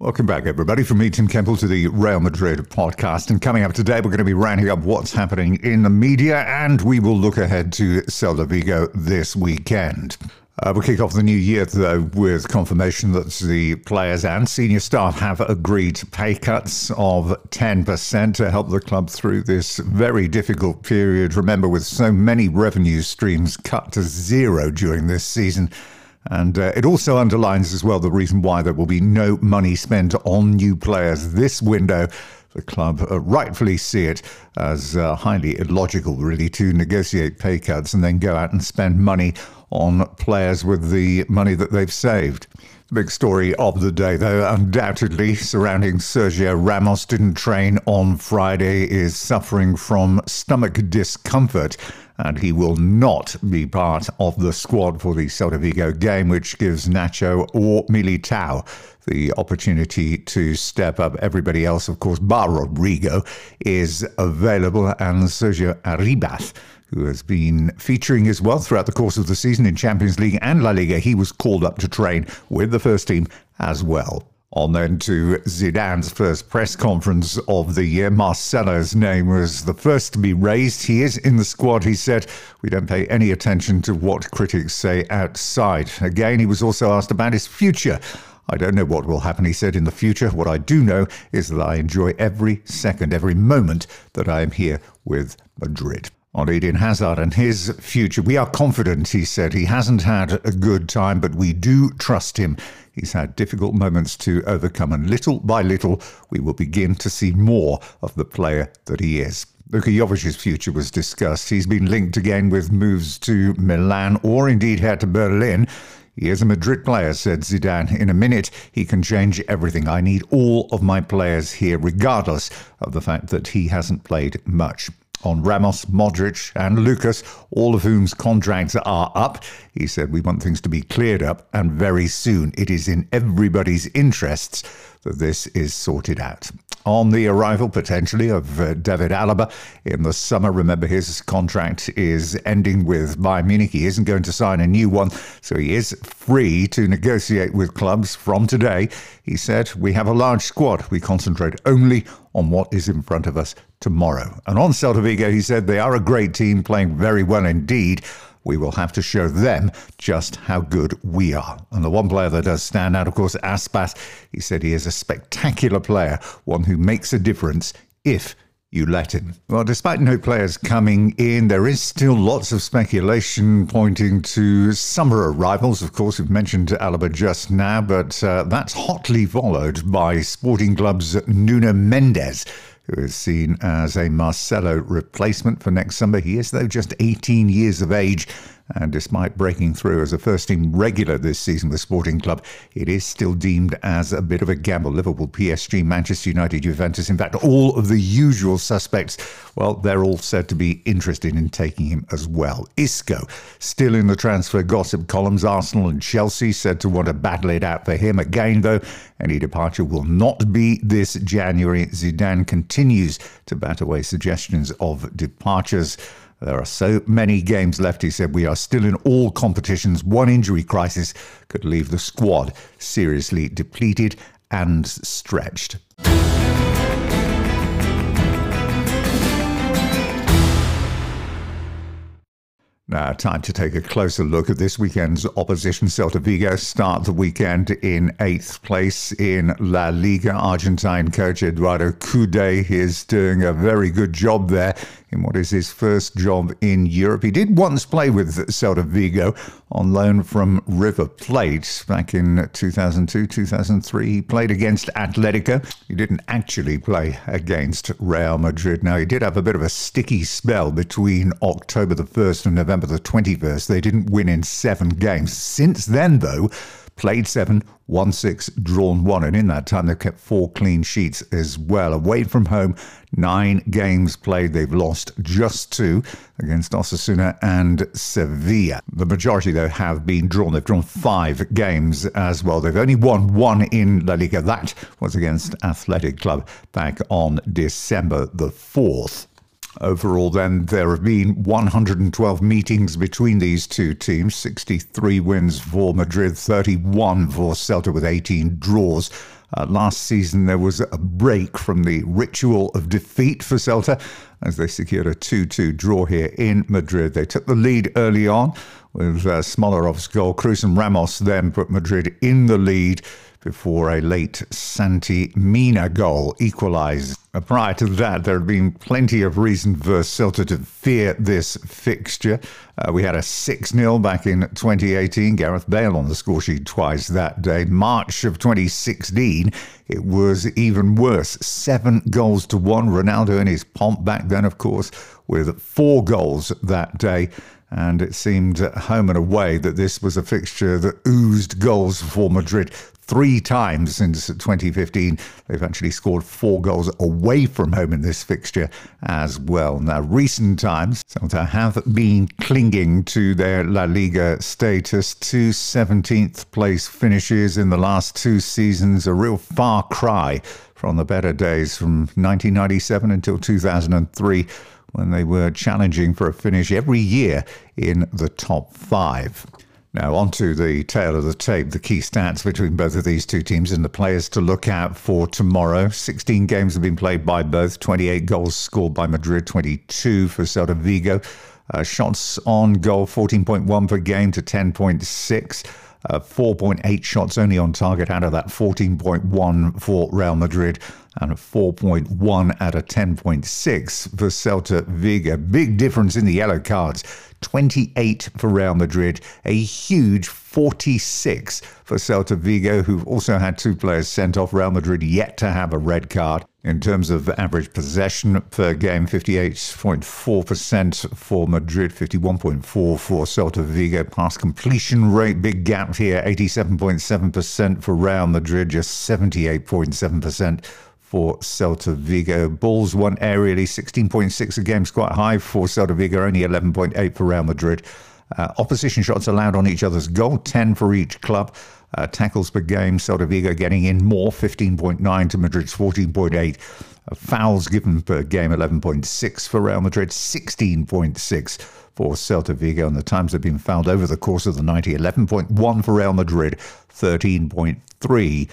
Welcome back, everybody, from me, Tim Kemble, to the Real Madrid podcast. And coming up today, we're going to be rounding up what's happening in the media, and we will look ahead to Celta Vigo this weekend. Uh, we'll kick off the new year, though, with confirmation that the players and senior staff have agreed to pay cuts of 10% to help the club through this very difficult period. Remember, with so many revenue streams cut to zero during this season, and uh, it also underlines as well the reason why there will be no money spent on new players this window. The club uh, rightfully see it as uh, highly illogical, really, to negotiate pay cuts and then go out and spend money on players with the money that they've saved. The big story of the day, though, undoubtedly surrounding Sergio Ramos didn't train on Friday, is suffering from stomach discomfort and he will not be part of the squad for the Celta Vigo game, which gives Nacho or Militao the opportunity to step up. Everybody else, of course, bar Rodrygo, is available, and Sergio Arribas who has been featuring as well throughout the course of the season in Champions League and La Liga. He was called up to train with the first team as well. On then to Zidane's first press conference of the year. Marcelo's name was the first to be raised. He is in the squad, he said. We don't pay any attention to what critics say outside. Again, he was also asked about his future. I don't know what will happen, he said, in the future. What I do know is that I enjoy every second, every moment that I am here with Madrid on Eden Hazard and his future. We are confident, he said. He hasn't had a good time, but we do trust him. He's had difficult moments to overcome, and little by little, we will begin to see more of the player that he is. Luka Jovic's future was discussed. He's been linked again with moves to Milan or indeed Hertha Berlin. He is a Madrid player, said Zidane. In a minute, he can change everything. I need all of my players here, regardless of the fact that he hasn't played much on Ramos, Modric, and Lucas, all of whom's contracts are up. He said, We want things to be cleared up, and very soon. It is in everybody's interests that this is sorted out. On the arrival, potentially, of uh, David Alaba in the summer, remember his contract is ending with Bayern Munich. He isn't going to sign a new one, so he is free to negotiate with clubs from today. He said, We have a large squad. We concentrate only on what is in front of us tomorrow. And on Celta Vigo, he said, They are a great team, playing very well indeed we will have to show them just how good we are. And the one player that does stand out, of course, Aspas. He said he is a spectacular player, one who makes a difference if you let him. Well, despite no players coming in, there is still lots of speculation pointing to summer arrivals. Of course, we've mentioned Alaba just now, but uh, that's hotly followed by Sporting Club's Nuno Mendes who is seen as a Marcelo replacement for next summer. He is, though, just 18 years of age and despite breaking through as a first team regular this season with Sporting Club, it is still deemed as a bit of a gamble. Liverpool, PSG, Manchester United, Juventus, in fact, all of the usual suspects, well, they're all said to be interested in taking him as well. Isco, still in the transfer gossip columns, Arsenal and Chelsea said to want to battle it out for him. Again, though, any departure will not be this January. Zidane continues to bat away suggestions of departures. There are so many games left, he said. We are still in all competitions. One injury crisis could leave the squad seriously depleted and stretched. Now, time to take a closer look at this weekend's opposition. Celta Vigo start the weekend in eighth place in La Liga. Argentine coach Eduardo Coudet is doing a very good job there in what is his first job in Europe. He did once play with Celta Vigo on loan from River Plate back in 2002 2003. He played against Atletico. He didn't actually play against Real Madrid. Now, he did have a bit of a sticky spell between October the 1st and November the 21st. They didn't win in seven games. Since then, though, played seven, won six, drawn one. And in that time, they've kept four clean sheets as well. Away from home, nine games played. They've lost just two against Osasuna and Sevilla. The majority, though, have been drawn. They've drawn five games as well. They've only won one in La Liga. That was against Athletic Club back on December the 4th. Overall, then, there have been 112 meetings between these two teams 63 wins for Madrid, 31 for Celta, with 18 draws. Uh, last season, there was a break from the ritual of defeat for Celta as they secured a 2 2 draw here in Madrid. They took the lead early on with uh, Smolov's goal. Kroos and Ramos then put Madrid in the lead before a late Santi Mina goal equalised. Uh, prior to that, there had been plenty of reason for Celta to fear this fixture. Uh, we had a 6 0 back in 2018, Gareth Bale on the scoresheet twice that day. March of 2016, it was even worse. Seven goals to one. Ronaldo in his pomp back then, of course, with four goals that day and it seemed at home and away that this was a fixture that oozed goals for Madrid three times since 2015. They've actually scored four goals away from home in this fixture as well. Now, recent times, Celta have been clinging to their La Liga status. Two 17th place finishes in the last two seasons, a real far cry from the better days from 1997 until 2003 when they were challenging for a finish every year in the top five. Now, on to the tale of the tape, the key stats between both of these two teams and the players to look out for tomorrow. 16 games have been played by both, 28 goals scored by Madrid, 22 for Celta Vigo. Uh, shots on goal, 14.1 per game to 10.6. Uh, 4.8 shots only on target out of that 14.1 for Real Madrid and a 4.1 out of 10.6 for Celta Vigo. Big difference in the yellow cards. 28 for Real Madrid, a huge 46 for Celta Vigo, who've also had two players sent off. Real Madrid yet to have a red card. In terms of average possession per game, 58.4% for Madrid, 51.4 for Celta Vigo. Pass completion rate, big gap here, 87.7% for Real Madrid, just 78.7% for Celta Vigo. Balls won aerially, 16.6 a game is quite high for Celta Vigo, only 11.8 for Real Madrid. Uh, opposition shots allowed on each other's goal, 10 for each club. Uh, tackles per game, Celta Vigo getting in more, 15.9 to Madrid's 14.8. Uh, fouls given per game, 11.6 for Real Madrid, 16.6 for Celta Vigo. And the times have been fouled over the course of the 90, 11.1 for Real Madrid, 13.3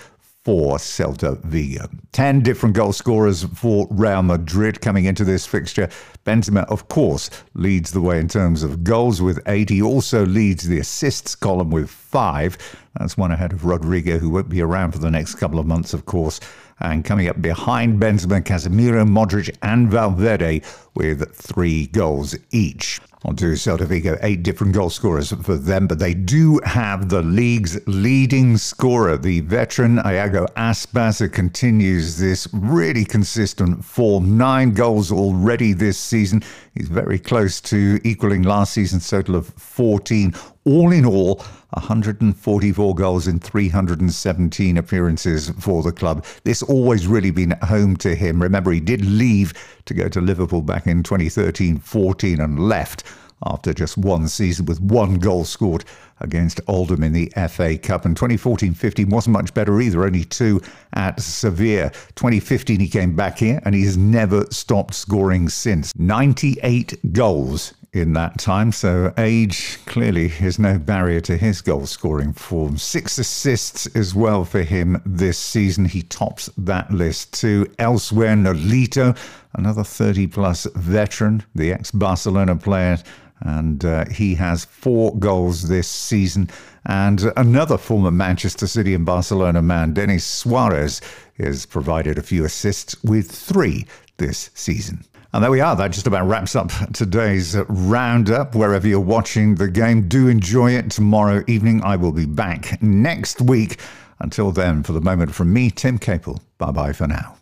for Celta Vigo. 10 different goal scorers for Real Madrid coming into this fixture. Benzema, of course, leads the way in terms of goals with eight. He also leads the assists column with five. That's one ahead of Rodrygo, who won't be around for the next couple of months, of course. And coming up behind Benzema, Casemiro, Modric, and Valverde with three goals each. On to Celta Vigo, eight different goal scorers for them, but they do have the league's leading scorer, the veteran Iago Aspas, continues this really consistent form. Nine goals already this season. He's very close to equaling last season's total of 14. All in all, 144 goals in 317 appearances for the club. This always really been home to him. Remember, he did leave to go to Liverpool back in 2013 14 and left after just one season with one goal scored against Oldham in the FA Cup. And 2014 15 wasn't much better either, only two at Sevilla. 2015 he came back here and he has never stopped scoring since. 98 goals in that time, so age clearly is no barrier to his goal scoring form. Six assists as well for him this season. He tops that list too. Elsewhere, Nolito, another 30 plus veteran, the ex Barcelona player and uh, he has four goals this season. And another former Manchester City and Barcelona man, Denis Suarez, has provided a few assists with three this season. And there we are. That just about wraps up today's roundup. Wherever you're watching the game, do enjoy it. Tomorrow evening, I will be back next week. Until then, for the moment, from me, Tim Capel, bye bye for now.